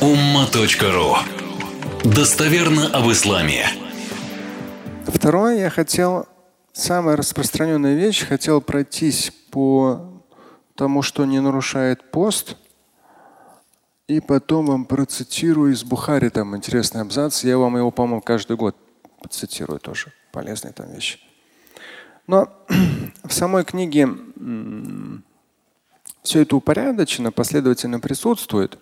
umma.ru Достоверно об исламе. Второе, я хотел, самая распространенная вещь, хотел пройтись по тому, что не нарушает пост. И потом вам процитирую из Бухари, там интересный абзац. Я вам его, по-моему, каждый год цитирую тоже. Полезные там вещи. Но в самой книге все это упорядочено, последовательно присутствует.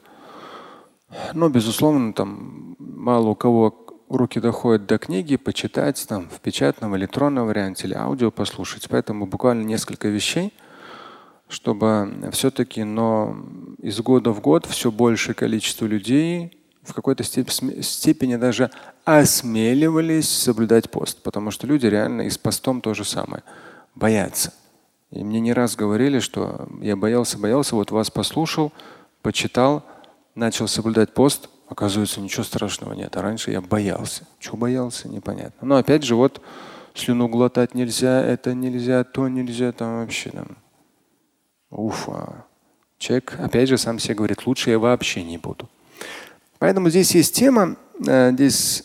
Но, безусловно, там мало у кого руки доходят до книги, почитать там в печатном, электронном варианте или аудио послушать. Поэтому буквально несколько вещей, чтобы все-таки, но из года в год все большее количество людей в какой-то степени даже осмеливались соблюдать пост, потому что люди реально и с постом то же самое боятся. И мне не раз говорили, что я боялся, боялся, вот вас послушал, почитал, начал соблюдать пост, оказывается, ничего страшного нет. А раньше я боялся. Чего боялся, непонятно. Но опять же, вот слюну глотать нельзя, это нельзя, то нельзя, там вообще там. Уфа. Человек, опять же, сам себе говорит, лучше я вообще не буду. Поэтому здесь есть тема, э, здесь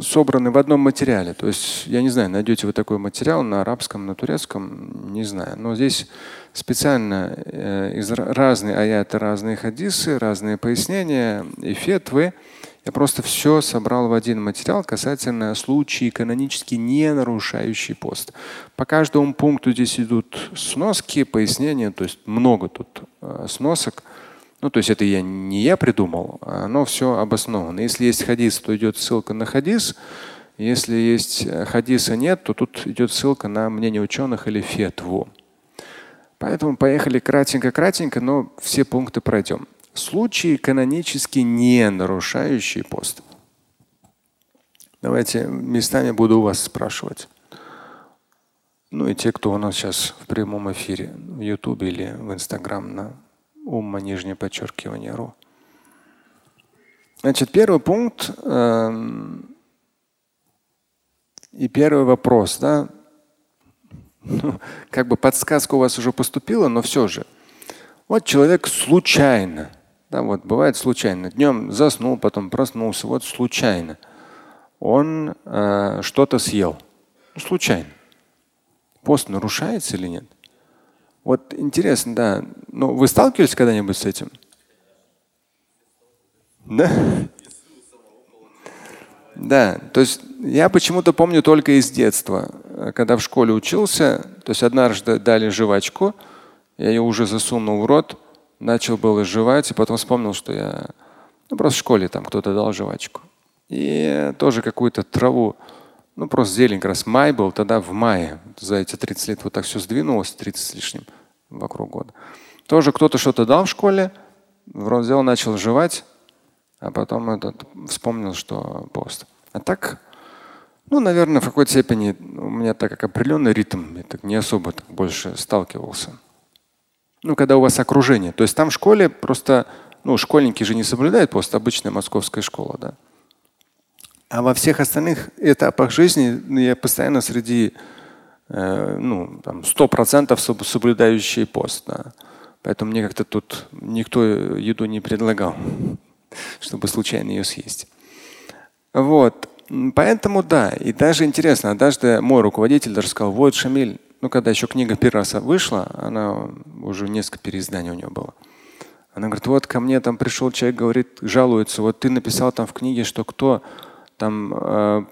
собраны в одном материале. То есть, я не знаю, найдете вы такой материал на арабском, на турецком, не знаю. Но здесь специально э, из разные аяты, разные хадисы, разные пояснения и фетвы. Я просто все собрал в один материал касательно случаев канонически не нарушающий пост. По каждому пункту здесь идут сноски, пояснения, то есть много тут э, сносок. Ну, то есть это я, не я придумал, а оно все обосновано. Если есть хадис, то идет ссылка на хадис. Если есть э, хадиса нет, то тут идет ссылка на мнение ученых или фетву. Поэтому поехали кратенько-кратенько, но все пункты пройдем. Случаи канонически не нарушающие пост. Давайте местами буду у вас спрашивать. Ну и те, кто у нас сейчас в прямом эфире в YouTube или в Instagram на умма нижнее подчеркивание ру. Значит, первый пункт э, и первый вопрос, да, ну, как бы подсказка у вас уже поступила, но все же. Вот человек случайно, да, вот бывает случайно, днем заснул, потом проснулся, вот случайно, он э, что-то съел, ну, случайно. Пост нарушается или нет? Вот интересно, да. Ну, вы сталкивались когда-нибудь с этим? Да? Да, то есть я почему-то помню только из детства, когда в школе учился, то есть однажды дали жвачку, я ее уже засунул в рот, начал было жевать, и потом вспомнил, что я ну, просто в школе там кто-то дал жвачку. И тоже какую-то траву ну, просто зелень, как раз май был, тогда в мае. За эти 30 лет вот так все сдвинулось, 30 с лишним вокруг года. Тоже кто-то что-то дал в школе, вроде взял, начал жевать, а потом этот, вспомнил, что пост. А так, ну, наверное, в какой-то степени у меня так как определенный ритм, я так не особо так больше сталкивался. Ну, когда у вас окружение. То есть там в школе просто, ну, школьники же не соблюдают пост, обычная московская школа, да. А во всех остальных этапах жизни ну, я постоянно среди э, ну, там, 100% соблюдающие пост. Да. Поэтому мне как-то тут никто еду не предлагал, чтобы случайно ее съесть. Вот. Поэтому да. И даже интересно, однажды мой руководитель даже сказал, вот Шамиль, ну когда еще книга первый раз вышла, она уже несколько переизданий у нее было. Она говорит, вот ко мне там пришел человек, говорит, жалуется, вот ты написал там в книге, что кто там, э,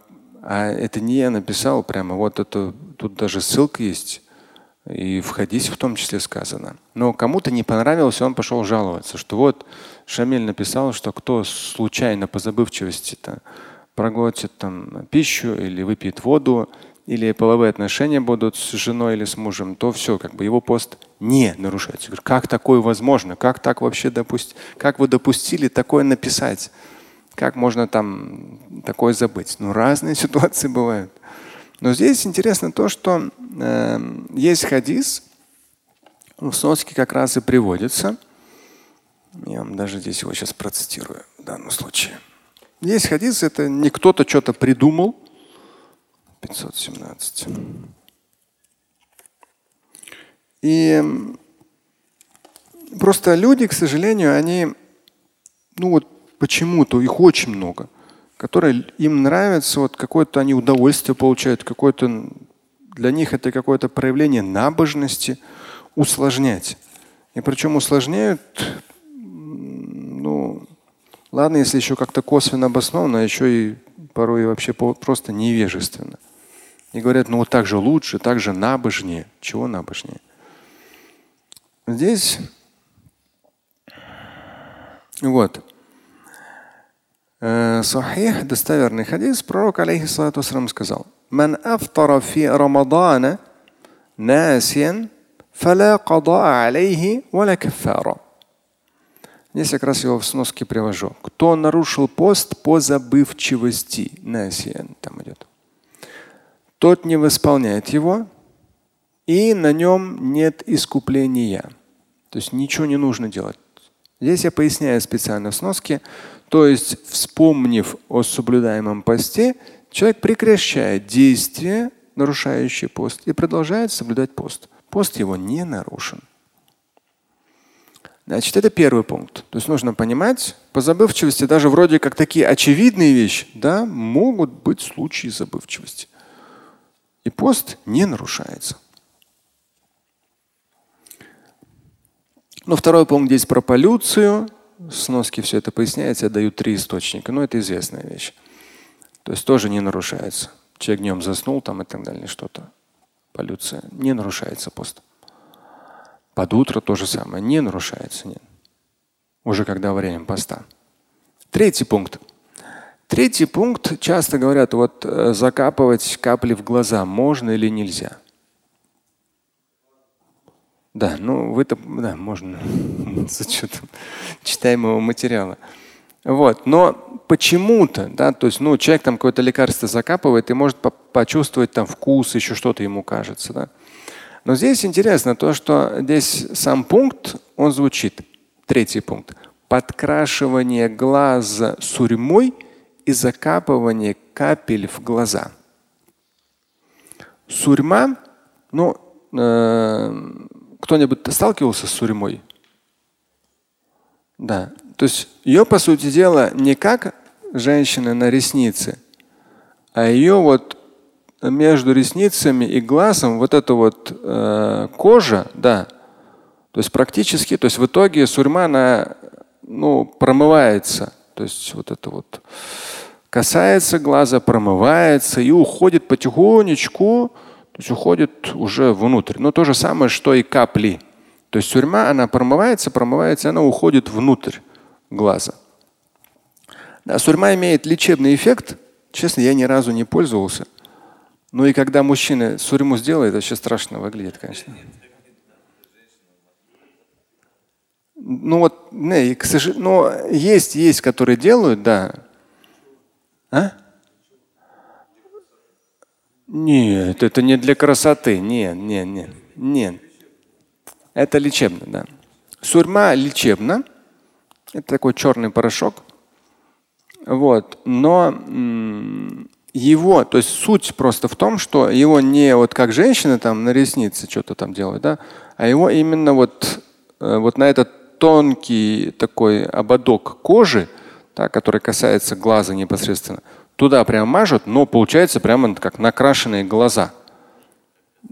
а это не я написал прямо, вот это, тут даже ссылка есть. И в хадисе в том числе сказано. Но кому-то не понравилось, и он пошел жаловаться, что вот Шамиль написал, что кто случайно по забывчивости -то проглотит там пищу или выпьет воду, или половые отношения будут с женой или с мужем, то все, как бы его пост не нарушается. говорю, как такое возможно? Как так вообще допустить? Как вы допустили такое написать? Как можно там такое забыть? Ну, разные ситуации бывают. Но здесь интересно то, что э, есть хадис, в Соске как раз и приводится. Я вам даже здесь его сейчас процитирую в данном случае. Есть хадис, это не кто-то что-то придумал. 517. И просто люди, к сожалению, они ну вот почему-то их очень много, которые им нравится, вот какое-то они удовольствие получают, какое-то для них это какое-то проявление набожности, усложнять. И причем усложняют, ну, ладно, если еще как-то косвенно обоснованно, а еще и порой вообще просто невежественно. И говорят, ну вот так же лучше, так же набожнее. Чего набожнее? Здесь вот. Э, сахих, достоверный хадис, пророк, алейхиссалату сказал, «Ман афтара фи Рамадана насиан, фаля када алейхи валя кафара». Здесь как раз его в сноске привожу. Кто нарушил пост по забывчивости, насиан там идет, тот не восполняет его, и на нем нет искупления. То есть ничего не нужно делать. Здесь я поясняю специально в сноске. То есть, вспомнив о соблюдаемом посте, человек прекращает действие, нарушающее пост, и продолжает соблюдать пост. Пост его не нарушен. Значит, это первый пункт. То есть нужно понимать, по забывчивости даже вроде как такие очевидные вещи, да, могут быть случаи забывчивости. И пост не нарушается. Ну, второй пункт здесь про полюцию. Сноски все это поясняется. Я даю три источника. Но это известная вещь. То есть тоже не нарушается. Человек днем заснул там и так далее, что-то. Полюция. Не нарушается пост. Под утро то же самое. Не нарушается. Нет. Уже когда время поста. Третий пункт. Третий пункт. Часто говорят, вот э, закапывать капли в глаза можно или нельзя. Да, ну вы-то, да, можно с учетом читаемого материала. Вот, но почему-то, да, то есть, ну, человек там какое-то лекарство закапывает и может по почувствовать там вкус, еще что-то ему кажется, да. Но здесь интересно то, что здесь сам пункт, он звучит, третий пункт, подкрашивание глаза сурьмой и закапывание капель в глаза. Сурьма, ну, э кто-нибудь сталкивался с сурьмой? Да. То есть ее, по сути дела, не как женщина на реснице, а ее вот между ресницами и глазом вот эта вот э, кожа, да. То есть практически, то есть в итоге сурьма она ну, промывается. То есть вот это вот касается глаза, промывается и уходит потихонечку то есть уходит уже внутрь. Но то же самое, что и капли. То есть тюрьма, она промывается, промывается, она уходит внутрь глаза. Да, сурьма имеет лечебный эффект. Честно, я ни разу не пользовался. Ну и когда мужчина сурьму сделает, вообще страшно выглядит, конечно. Ну вот, не, к сожалению, но есть, есть, которые делают, да. А? Нет, это не для красоты. Нет, нет, нет. Нет. Это лечебно, да. Сурьма лечебна. Это такой черный порошок. Вот. Но его, то есть суть просто в том, что его не вот как женщина там на реснице что-то там делают, да, а его именно вот, э, вот на этот тонкий такой ободок кожи, да, который касается глаза непосредственно, туда прям мажут, но получается прямо как накрашенные глаза.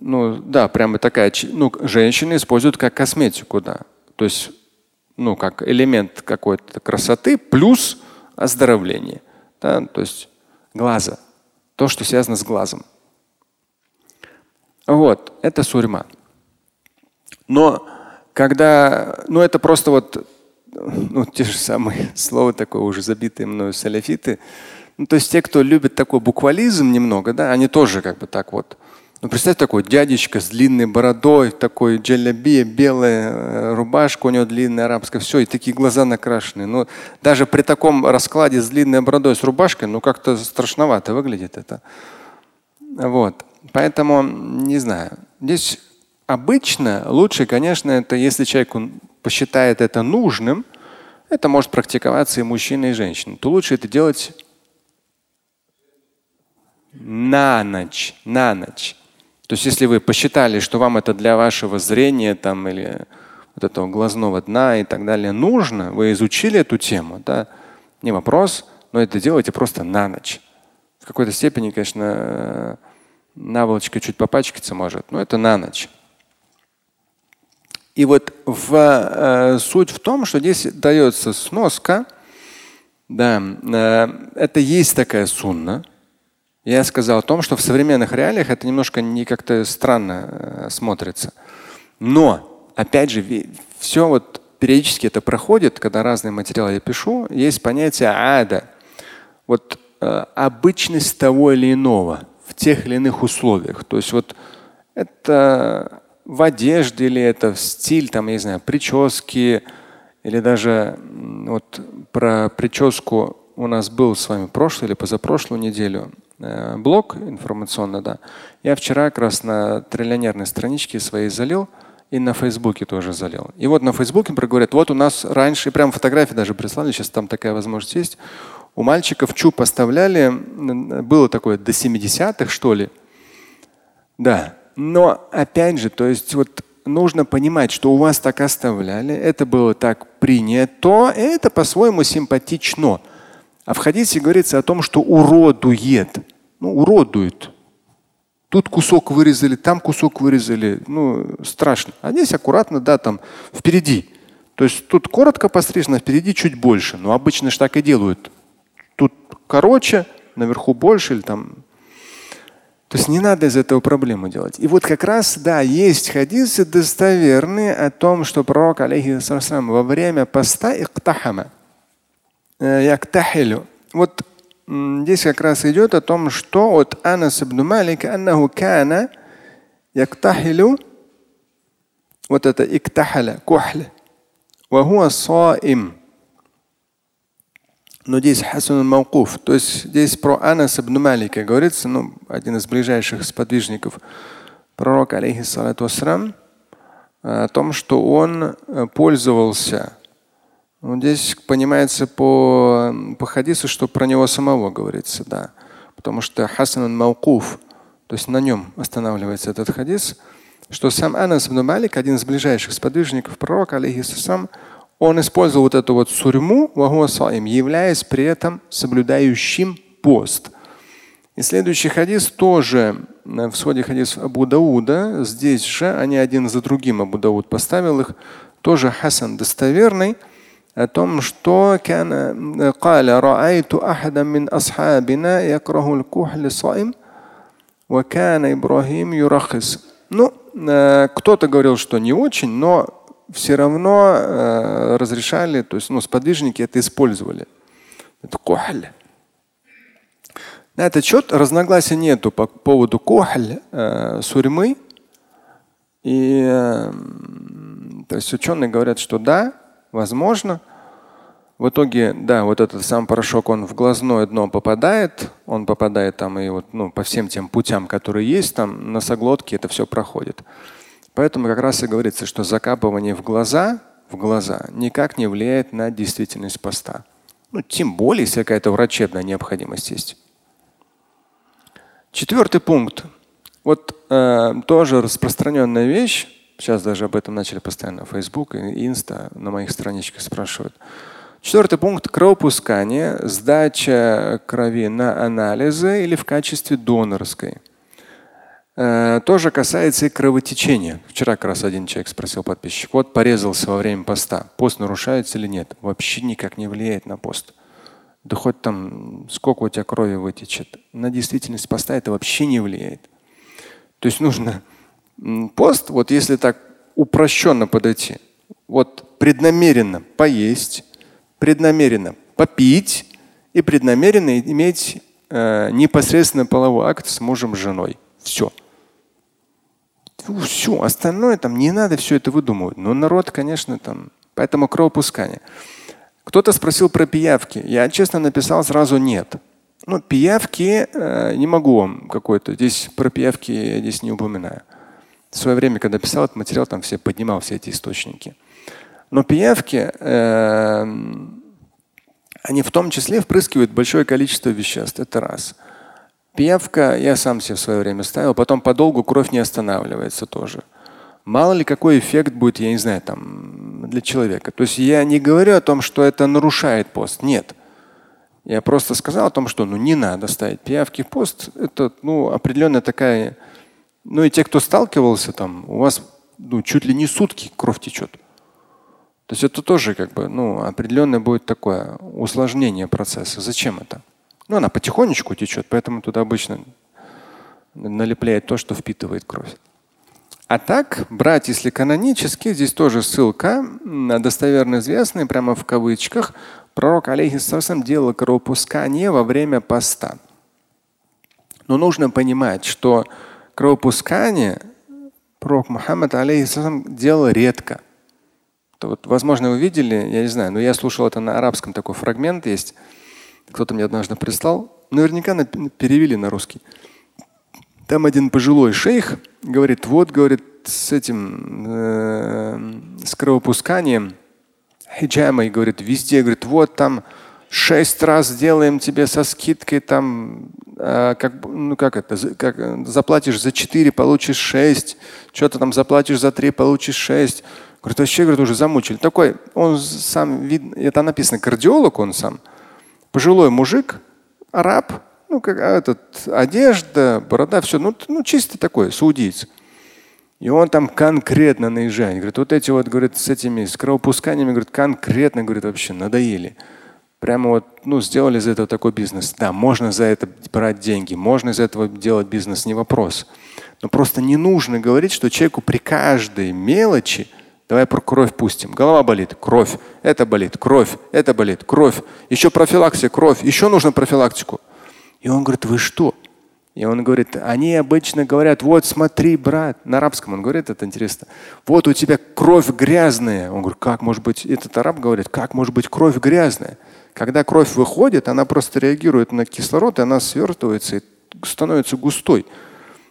Ну да, прямо такая, ну, женщины используют как косметику, да. То есть, ну, как элемент какой-то красоты плюс оздоровление. Да? То есть глаза. То, что связано с глазом. Вот, это сурьма. Но когда, ну это просто вот, ну те же самые слова такое уже забитые мною саляфиты, ну, то есть те, кто любит такой буквализм немного, да, они тоже как бы так вот. Ну, представь такой дядечка с длинной бородой, такой джалляби, белая э, рубашка у него длинная арабская, все, и такие глаза накрашенные. Но ну, даже при таком раскладе с длинной бородой, с рубашкой, ну как-то страшновато выглядит это. Вот. Поэтому, не знаю. Здесь обычно лучше, конечно, это если человек посчитает это нужным, это может практиковаться и мужчина, и женщина, то лучше это делать на ночь, на ночь. То есть если вы посчитали, что вам это для вашего зрения там, или вот этого глазного дна и так далее нужно, вы изучили эту тему, да, не вопрос, но это делайте просто на ночь. В какой-то степени, конечно, наволочка чуть попачкаться может, но это на ночь. И вот в, э, суть в том, что здесь дается сноска, да, э, это есть такая сунна. Я сказал о том, что в современных реалиях это немножко не как-то странно э, смотрится. Но, опять же, все вот периодически это проходит, когда разные материалы я пишу, есть понятие ада. Вот э, обычность того или иного в тех или иных условиях. То есть вот это в одежде или это в стиль, там, я не знаю, прически или даже вот про прическу у нас был с вами прошлую или позапрошлую неделю э, блог информационный, да. Я вчера как раз на триллионерной страничке своей залил и на Фейсбуке тоже залил. И вот на Фейсбуке проговорят, вот у нас раньше, прям фотографии даже прислали, сейчас там такая возможность есть. У мальчиков чу поставляли, было такое до 70-х, что ли. Да, но опять же, то есть вот нужно понимать, что у вас так оставляли, это было так принято, это по-своему симпатично. А в хадисе говорится о том, что уродует. Ну, уродует. Тут кусок вырезали, там кусок вырезали. Ну, страшно. А здесь аккуратно, да, там впереди. То есть тут коротко пострижено, впереди чуть больше. Но обычно же так и делают. Тут короче, наверху больше или там то есть не надо из этого проблему делать. И вот как раз, да, есть хадисы достоверные о том, что пророк, алейхиссалам, во время поста иктахама, э, яктахилю. Вот здесь как раз идет о том, что от Анас ибн Малика, аннаху кана яктахилю, вот это иктахаля, кухля, вахуа саим. Но здесь хасан маукуф, то есть здесь про Анас ибн Малика говорится, ну, один из ближайших сподвижников пророка, алейхиссалату вассалам, о том, что он э, пользовался. Ну, здесь понимается по, по хадису, что про него самого говорится, да. Потому что хасан маукуф, то есть на нем останавливается этот хадис, что сам Анас ибн Малик, один из ближайших сподвижников пророка, алейхиссалам, он использовал вот эту вот сурьму, являясь при этом соблюдающим пост. И следующий хадис тоже э, в своде хадис Абу Дауда. Здесь же они один за другим Абу Дауд поставил их. Тоже Хасан достоверный о том, что قال رأيت أحدا من أصحابنا يكره الكحل صائم وكان إبراهيم يرخص. Ну, э, кто-то говорил, что не очень, но все равно э, разрешали, то есть ну, сподвижники это использовали. Это кохль. На этот счет разногласий нету по поводу кохль, э, сурьмы. И э, то есть ученые говорят, что да, возможно. В итоге, да, вот этот сам порошок, он в глазное дно попадает, он попадает там и вот, ну, по всем тем путям, которые есть, там носоглотки это все проходит. Поэтому как раз и говорится, что закапывание в глаза, в глаза никак не влияет на действительность поста. Ну, тем более, если какая-то врачебная необходимость есть. Четвертый пункт. Вот э, тоже распространенная вещь. Сейчас даже об этом начали постоянно Facebook и Инста на моих страничках спрашивают. Четвертый пункт – кровопускание, сдача крови на анализы или в качестве донорской. Э, тоже касается и кровотечения. Вчера как раз один человек спросил подписчик. Вот порезался во время поста. Пост нарушается или нет? Вообще никак не влияет на пост. Да хоть там сколько у тебя крови вытечет. На действительность поста это вообще не влияет. То есть нужно пост, вот если так упрощенно подойти, вот преднамеренно поесть, преднамеренно попить и преднамеренно иметь э, непосредственно половой акт с мужем, с женой. Все. Все, остальное там не надо все это выдумывать. Но народ, конечно, там. Поэтому кровопускание. Кто-то спросил про пиявки. Я честно написал сразу нет. Ну, пиявки э, не могу вам какой-то. Здесь про пиявки я здесь не упоминаю. В свое время, когда писал этот материал, там все поднимал все эти источники. Но пиявки, э, они в том числе впрыскивают большое количество веществ. Это раз. Пиявка я сам себе в свое время ставил, потом подолгу кровь не останавливается тоже. Мало ли какой эффект будет, я не знаю, там для человека. То есть я не говорю о том, что это нарушает пост. Нет. Я просто сказал о том, что ну, не надо ставить пиявки в пост. Это ну, определенная такая. Ну и те, кто сталкивался там, у вас ну, чуть ли не сутки кровь течет. То есть это тоже как бы ну, определенное будет такое усложнение процесса. Зачем это? Ну, она потихонечку течет, поэтому туда обычно налепляет то, что впитывает кровь. А так, брать, если канонически, здесь тоже ссылка на достоверно известный, прямо в кавычках, пророк алейхиссалам делал кровопускание во время поста. Но нужно понимать, что кровопускание пророк Мухаммад алейхиссалам делал редко. То вот, возможно, вы видели, я не знаю, но я слушал это на арабском, такой фрагмент есть. Кто-то мне однажды прислал. Наверняка перевели на русский. Там один пожилой шейх говорит, вот, говорит, с этим, э, с кровопусканием, хиджамой, говорит, везде, говорит, вот там шесть раз делаем тебе со скидкой, там, э, как, ну как это, как, заплатишь за четыре, получишь шесть, что-то там заплатишь за три, получишь шесть. Говорит, вообще, говорит, уже замучили. Такой, он сам, вид, это написано, кардиолог он сам, пожилой мужик, араб, ну, как а этот, одежда, борода, все, ну, ну чисто такой, саудиец. И он там конкретно наезжает. Говорит, вот эти вот, говорит, с этими, с кровопусканиями, говорит, конкретно, говорит, вообще надоели. Прямо вот, ну, сделали из этого такой бизнес. Да, можно за это брать деньги, можно из этого делать бизнес, не вопрос. Но просто не нужно говорить, что человеку при каждой мелочи Давай про кровь пустим. Голова болит, кровь. Это болит, кровь. Это болит, кровь. Еще профилаксия, кровь. Еще нужно профилактику. И он говорит, вы что? И он говорит, они обычно говорят, вот смотри, брат, на арабском он говорит, это интересно. Вот у тебя кровь грязная. Он говорит, как может быть, этот араб говорит, как может быть кровь грязная? Когда кровь выходит, она просто реагирует на кислород, и она свертывается и становится густой.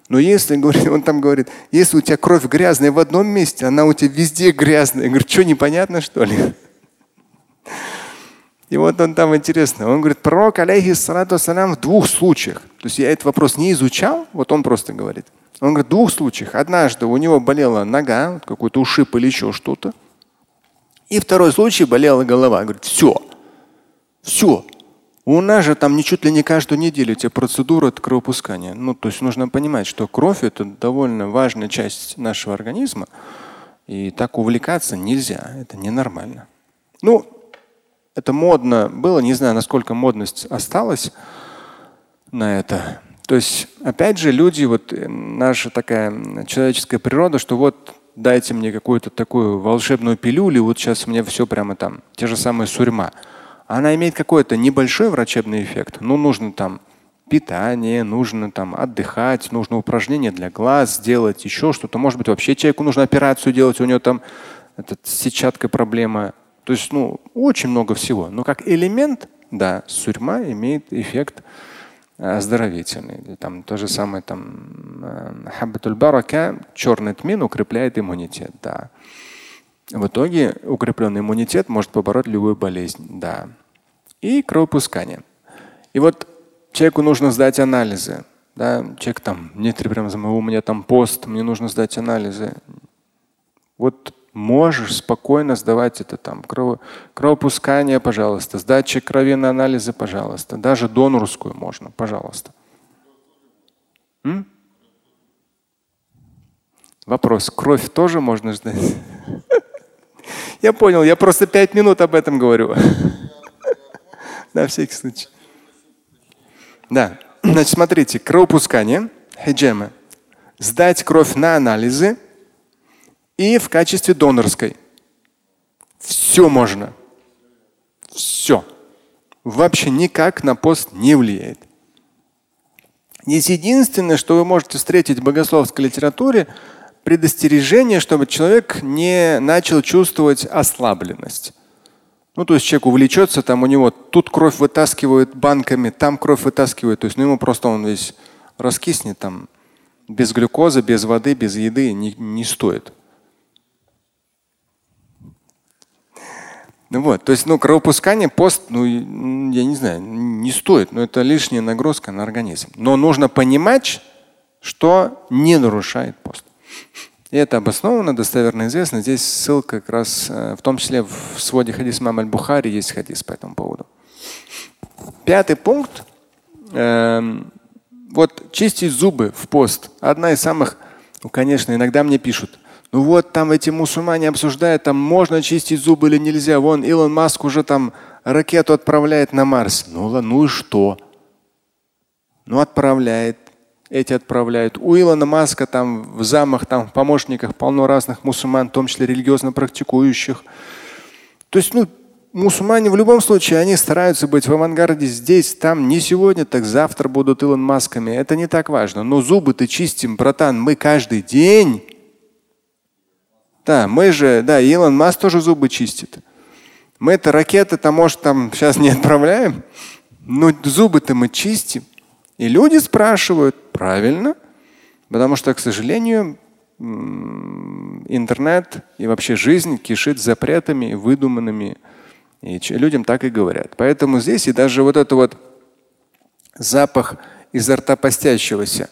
Но если, он там говорит, если у тебя кровь грязная в одном месте, она у тебя везде грязная. Я говорю, что непонятно, что ли? И вот он там интересно. Он говорит, пророк, алейхиссалату в двух случаях. То есть я этот вопрос не изучал, вот он просто говорит. Он говорит, в двух случаях. Однажды у него болела нога, какой-то ушиб или еще что-то. И второй случай болела голова. Говорит, все. Все. У нас же там не чуть ли не каждую неделю эти процедуры от кровопускания. Ну, то есть нужно понимать, что кровь это довольно важная часть нашего организма. И так увлекаться нельзя. Это ненормально. Ну, это модно было, не знаю, насколько модность осталась на это. То есть, опять же, люди, вот э, наша такая человеческая природа, что вот дайте мне какую-то такую волшебную пилюлю, вот сейчас меня все прямо там, те же самые сурьма. Она имеет какой-то небольшой врачебный эффект. Ну, нужно там питание, нужно там отдыхать, нужно упражнения для глаз сделать, еще что-то. Может быть, вообще человеку нужно операцию делать, у него там этот, с сетчаткой проблема. То есть, ну, очень много всего. Но как элемент, да, сурьма имеет эффект э, оздоровительный. Там то же самое там э, хаббатуль барака, черный тмин укрепляет иммунитет, да. В итоге укрепленный иммунитет может побороть любую болезнь, да. И кровопускание. И вот человеку нужно сдать анализы. Да? Человек там, нет, прям у меня там пост, мне нужно сдать анализы. Вот Можешь спокойно сдавать это там. Крово, кровопускание, пожалуйста. Сдача крови на анализы, пожалуйста. Даже донорскую можно, пожалуйста. М? Вопрос. Кровь тоже можно сдать? Я понял, я просто пять минут об этом говорю. На всякий случай. Да. Значит, смотрите, кровопускание, хиджема. Сдать кровь на анализы – и в качестве донорской. Все можно. Все. Вообще никак на пост не влияет. Есть единственное, что вы можете встретить в богословской литературе, предостережение, чтобы человек не начал чувствовать ослабленность. Ну, то есть человек увлечется, там у него тут кровь вытаскивают банками, там кровь вытаскивают. То есть ну, ему просто он весь раскиснет там без глюкозы, без воды, без еды не, не стоит. Ну вот, то есть, ну, кровопускание, пост, ну, я не знаю, не стоит, но это лишняя нагрузка на организм. Но нужно понимать, что не нарушает пост. И это обосновано, достоверно известно. Здесь ссылка как раз, э, в том числе в своде хадис Мам аль-Бухари есть хадис по этому поводу. Пятый пункт. Эм, вот чистить зубы в пост. Одна из самых, ну, конечно, иногда мне пишут, ну вот там эти мусульмане обсуждают, там можно чистить зубы или нельзя. Вон Илон Маск уже там ракету отправляет на Марс. Ну, ну и что? Ну отправляет эти отправляют. У Илона Маска там в замах, там в помощниках полно разных мусульман, в том числе религиозно практикующих. То есть, ну, мусульмане в любом случае, они стараются быть в авангарде здесь, там, не сегодня, так завтра будут Илон Масками. Это не так важно. Но зубы-то чистим, братан, мы каждый день. Да, мы же, да, Илон Маск тоже зубы чистит. Мы это ракеты-то, может, там сейчас не отправляем, но зубы-то мы чистим. И люди спрашивают, правильно, потому что, к сожалению, интернет и вообще жизнь кишит запретами выдуманными. И людям так и говорят. Поэтому здесь и даже вот это вот запах изо рта постящегося.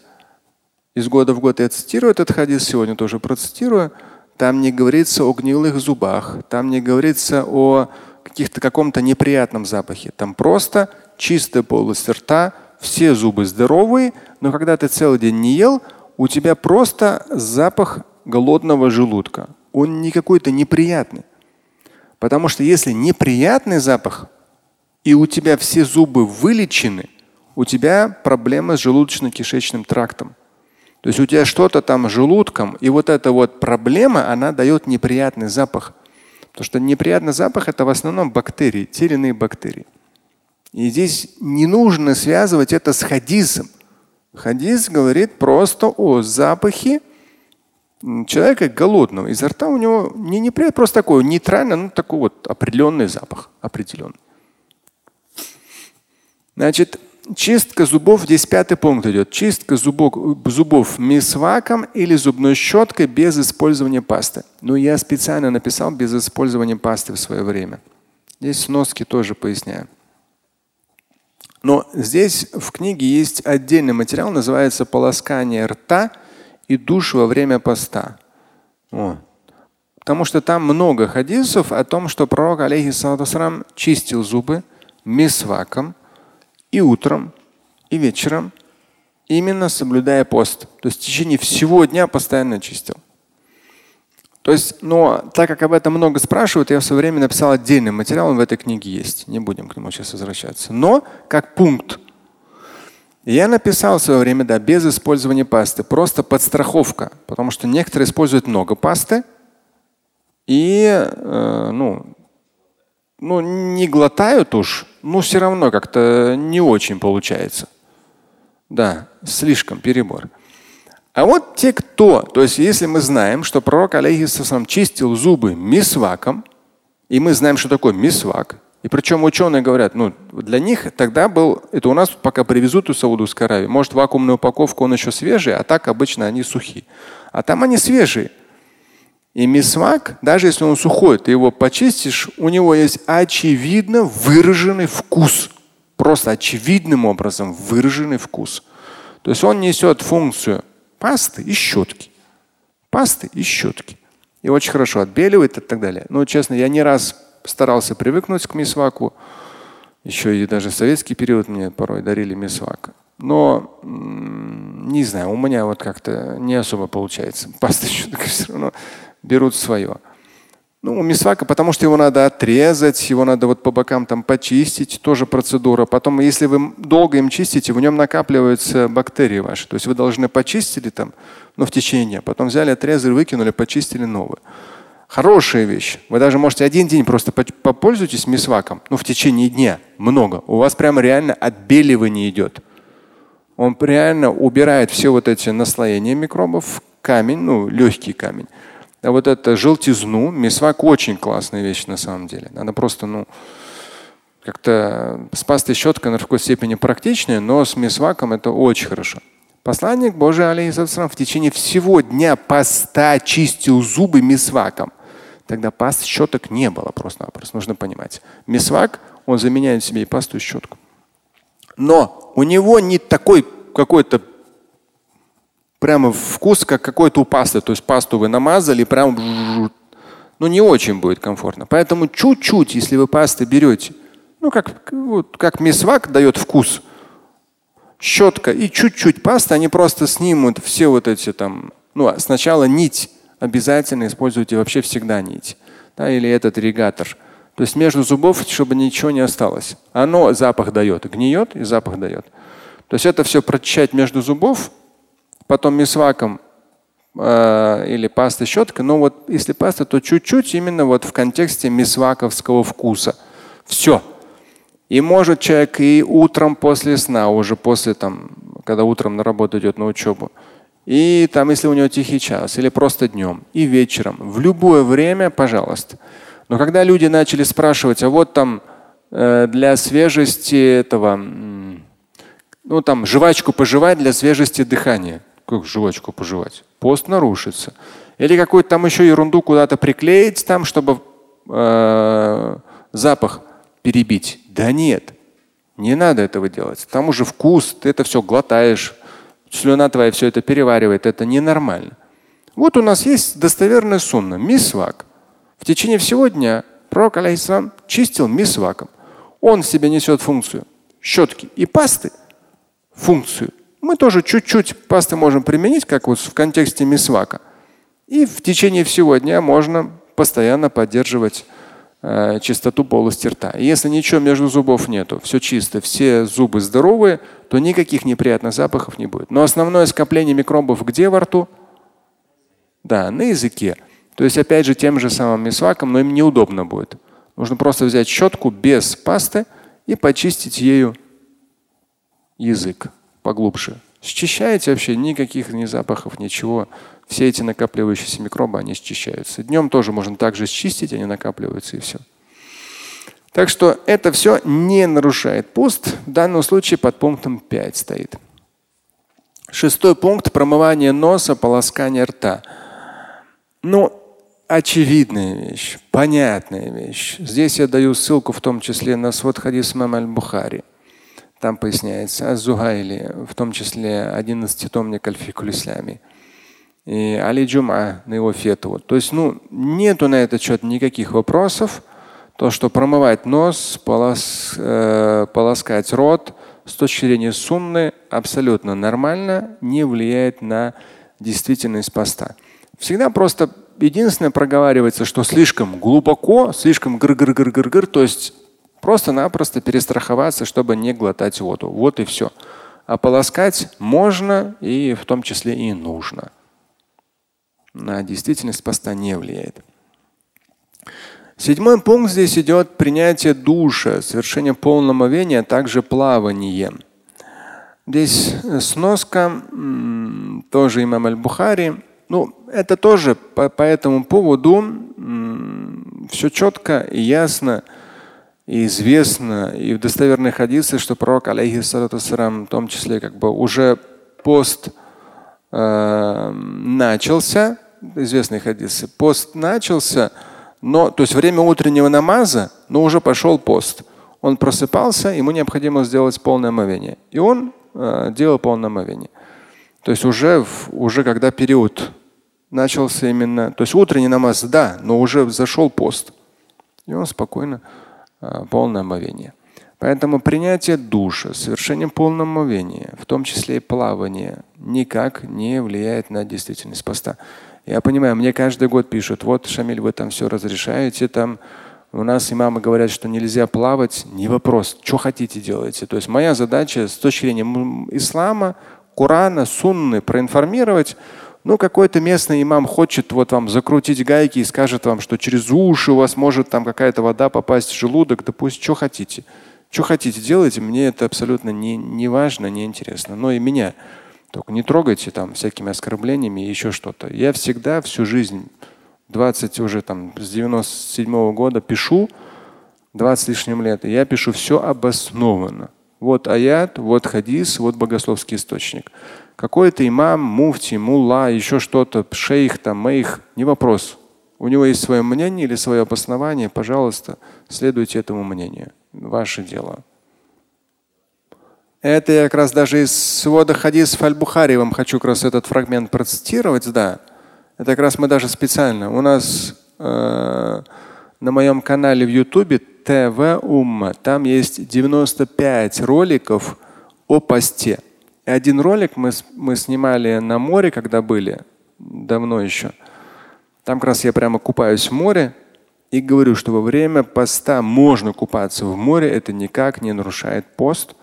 Из года в год я цитирую этот хадис, сегодня тоже процитирую. Там не говорится о гнилых зубах, там не говорится о каких-то каком-то неприятном запахе. Там просто чистая полость рта, все зубы здоровые, но когда ты целый день не ел, у тебя просто запах голодного желудка. Он не какой-то неприятный. Потому что если неприятный запах, и у тебя все зубы вылечены, у тебя проблема с желудочно-кишечным трактом. То есть у тебя что-то там с желудком, и вот эта вот проблема, она дает неприятный запах. Потому что неприятный запах это в основном бактерии, те или иные бактерии. И здесь не нужно связывать это с хадисом. Хадис говорит просто о запахе человека голодного. Изо рта у него не неприятно, просто такой нейтральный, но такой вот определенный запах. Определенный. Значит, чистка зубов, здесь пятый пункт идет. Чистка зубов, зубов мисваком или зубной щеткой без использования пасты. Ну, я специально написал без использования пасты в свое время. Здесь сноски тоже поясняю. Но здесь в книге есть отдельный материал, называется «Полоскание рта и душ во время поста». О. Потому что там много хадисов о том, что пророк, алейхиссалату чистил зубы мисваком и утром, и вечером, именно соблюдая пост. То есть в течение всего дня постоянно чистил. То есть, но так как об этом много спрашивают, я в свое время написал отдельный материал, он в этой книге есть. Не будем к нему сейчас возвращаться. Но как пункт. Я написал в свое время, да, без использования пасты. Просто подстраховка. Потому что некоторые используют много пасты и э, ну, ну, не глотают уж, но все равно как-то не очень получается. Да, слишком перебор. А вот те, кто, то есть если мы знаем, что пророк алейхиссалам чистил зубы мисваком, и мы знаем, что такое мисвак, и причем ученые говорят, ну, для них тогда был, это у нас пока привезут из Саудовской Аравии, может вакуумная упаковка, он еще свежий, а так обычно они сухие. А там они свежие. И мисвак, даже если он сухой, ты его почистишь, у него есть очевидно выраженный вкус. Просто очевидным образом выраженный вкус. То есть он несет функцию Пасты и щетки. Пасты и щетки. И очень хорошо отбеливает и так далее. Но честно, я не раз старался привыкнуть к мисваку. Еще и даже в советский период мне порой дарили мисвак. Но не знаю, у меня вот как-то не особо получается. Пасты щетки все равно берут свое. Ну, у мисвака, потому что его надо отрезать, его надо вот по бокам там почистить, тоже процедура. Потом, если вы долго им чистите, в нем накапливаются бактерии ваши. То есть вы должны почистили там, ну, в течение дня. Потом взяли, отрезали, выкинули, почистили новые. Хорошая вещь. Вы даже можете один день просто попользуйтесь мисваком, ну, в течение дня. Много. У вас прямо реально отбеливание идет. Он реально убирает все вот эти наслоения микробов камень, ну, легкий камень а вот это желтизну. Мисвак очень классная вещь на самом деле. Надо просто, ну, как-то с пастой щеткой на какой степени практичнее, но с мисваком это очень хорошо. Посланник Божий, алейхиссалам, в течение всего дня поста чистил зубы мисваком. Тогда паст щеток не было просто-напросто, нужно понимать. Мисвак, он заменяет себе и пасту, и щетку. Но у него не такой какой-то прямо вкус, как какой-то у пасты. То есть пасту вы намазали, прям ну, не очень будет комфортно. Поэтому чуть-чуть, если вы пасты берете, ну, как, вот, как мисвак дает вкус, щетка и чуть-чуть пасты, они просто снимут все вот эти там, ну, а сначала нить обязательно используйте вообще всегда нить. Да, или этот ирригатор. То есть между зубов, чтобы ничего не осталось. Оно запах дает, гниет и запах дает. То есть это все прочищать между зубов, потом мисваком э, или пастой щеткой. Но вот если паста, то чуть-чуть именно вот в контексте мисваковского вкуса. Все. И может человек и утром после сна, уже после там, когда утром на работу идет на учебу, и там, если у него тихий час, или просто днем, и вечером, в любое время, пожалуйста. Но когда люди начали спрашивать, а вот там э, для свежести этого, ну там жвачку пожевать для свежести дыхания. Как жвачку пожевать? Пост нарушится. Или какую-то там еще ерунду куда-то приклеить там, чтобы э, запах перебить. Да нет, не надо этого делать. Там уже вкус, ты это все глотаешь, слюна твоя все это переваривает. Это ненормально. Вот у нас есть достоверная сунна, мисвак. В течение всего дня пророк алейхиссалам чистил мисваком. Он в себе несет функцию щетки и пасты, функцию. Мы тоже чуть-чуть пасты можем применить, как вот в контексте мисвака. И в течение всего дня можно постоянно поддерживать э, чистоту полости рта. И если ничего между зубов нету, все чисто, все зубы здоровые, то никаких неприятных запахов не будет. Но основное скопление микробов где во рту? Да, на языке. То есть опять же тем же самым мисваком, но им неудобно будет. Нужно просто взять щетку без пасты и почистить ею язык поглубже. Счищаете вообще никаких ни запахов, ничего. Все эти накапливающиеся микробы, они счищаются. Днем тоже можно также счистить, они накапливаются и все. Так что это все не нарушает пост. В данном случае под пунктом 5 стоит. Шестой пункт – промывание носа, полоскание рта. Ну, очевидная вещь, понятная вещь. Здесь я даю ссылку в том числе на свод хадис имам аль-Бухари. Там поясняется Аз-Зухайли, в том числе 11-томник Аль-Фикуль. И Али Джума на его фетву. То есть, ну, нету на этот счет никаких вопросов. То, что промывать нос, полос, э, полоскать рот с точки зрения сунны абсолютно нормально, не влияет на действительность поста. Всегда просто единственное проговаривается, что слишком глубоко, слишком гр-гр-гр-гр-гр, то есть просто-напросто перестраховаться, чтобы не глотать воду. Вот и все. А полоскать можно и в том числе и нужно. На действительность поста не влияет. Седьмой пункт здесь идет принятие душа, совершение полного омовения, а также плавание. Здесь сноска тоже имам Аль-Бухари ну, это тоже по, по этому поводу все четко и ясно и известно и в достоверных хадисах, что пророк, алейхиссалату в том числе как бы уже пост э, начался, известные хадисы, пост начался, но, то есть время утреннего намаза, но уже пошел пост. Он просыпался, ему необходимо сделать полное омовение. И он э, делал полное омовение. То есть уже, уже когда период начался именно, то есть утренний намаз, да, но уже зашел пост. И он спокойно, полное омовение. Поэтому принятие душа, совершение полного омовения, в том числе и плавание, никак не влияет на действительность поста. Я понимаю, мне каждый год пишут, вот, Шамиль, вы там все разрешаете, там у нас имамы говорят, что нельзя плавать. Не вопрос, что хотите делайте. То есть моя задача с точки зрения ислама, Корана, сунны проинформировать, ну, какой-то местный имам хочет вот вам закрутить гайки и скажет вам, что через уши у вас может там какая-то вода попасть в желудок, да пусть что хотите. Что хотите, делайте, мне это абсолютно не, не важно, не интересно. Но и меня. Только не трогайте там всякими оскорблениями и еще что-то. Я всегда всю жизнь, 20 уже там с 97 -го года пишу, 20 с лишним лет, и я пишу все обоснованно. Вот аят, вот хадис, вот богословский источник. Какой-то имам, муфти, мулла, еще что-то, шейх, там, мейх, не вопрос. У него есть свое мнение или свое обоснование, пожалуйста, следуйте этому мнению. Ваше дело. Это я как раз даже из свода хадисов Аль-Бухари вам хочу как раз этот фрагмент процитировать, да. Это как раз мы даже специально. У нас э, на моем канале в Ютубе ТВ Умма, там есть 95 роликов о посте. И один ролик мы, мы снимали на море, когда были, давно еще. Там как раз я прямо купаюсь в море и говорю, что во время поста можно купаться в море, это никак не нарушает пост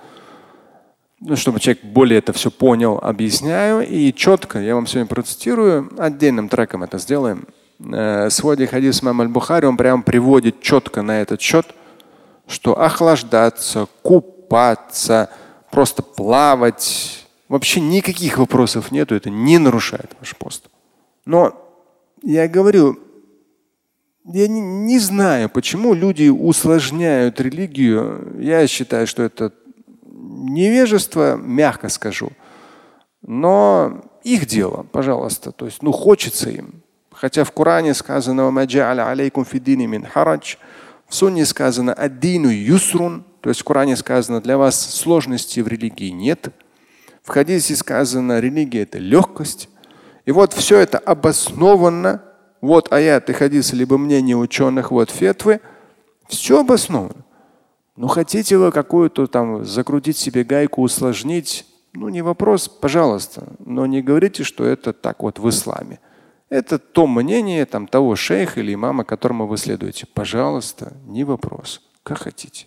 ну, чтобы человек более это все понял, объясняю. И четко, я вам сегодня процитирую, отдельным треком это сделаем. Э, хадис мам аль-Бухари, он прям приводит четко на этот счет, что охлаждаться, купаться, просто плавать, вообще никаких вопросов нету, это не нарушает ваш пост. Но я говорю, я не, не знаю, почему люди усложняют религию. Я считаю, что это невежество, мягко скажу. Но их дело, пожалуйста. То есть, ну, хочется им. Хотя в Коране сказано, в Сунне сказано аддину юсрун, то есть в Коране сказано, для вас сложности в религии нет. В хадисе сказано, религия это легкость. И вот все это обоснованно. Вот аят и либо мнение ученых, вот фетвы. Все обосновано. Ну хотите вы какую-то там закрутить себе гайку, усложнить, ну не вопрос, пожалуйста. Но не говорите, что это так вот в исламе. Это то мнение там, того шейха или имама, которому вы следуете. Пожалуйста, не вопрос. Как хотите.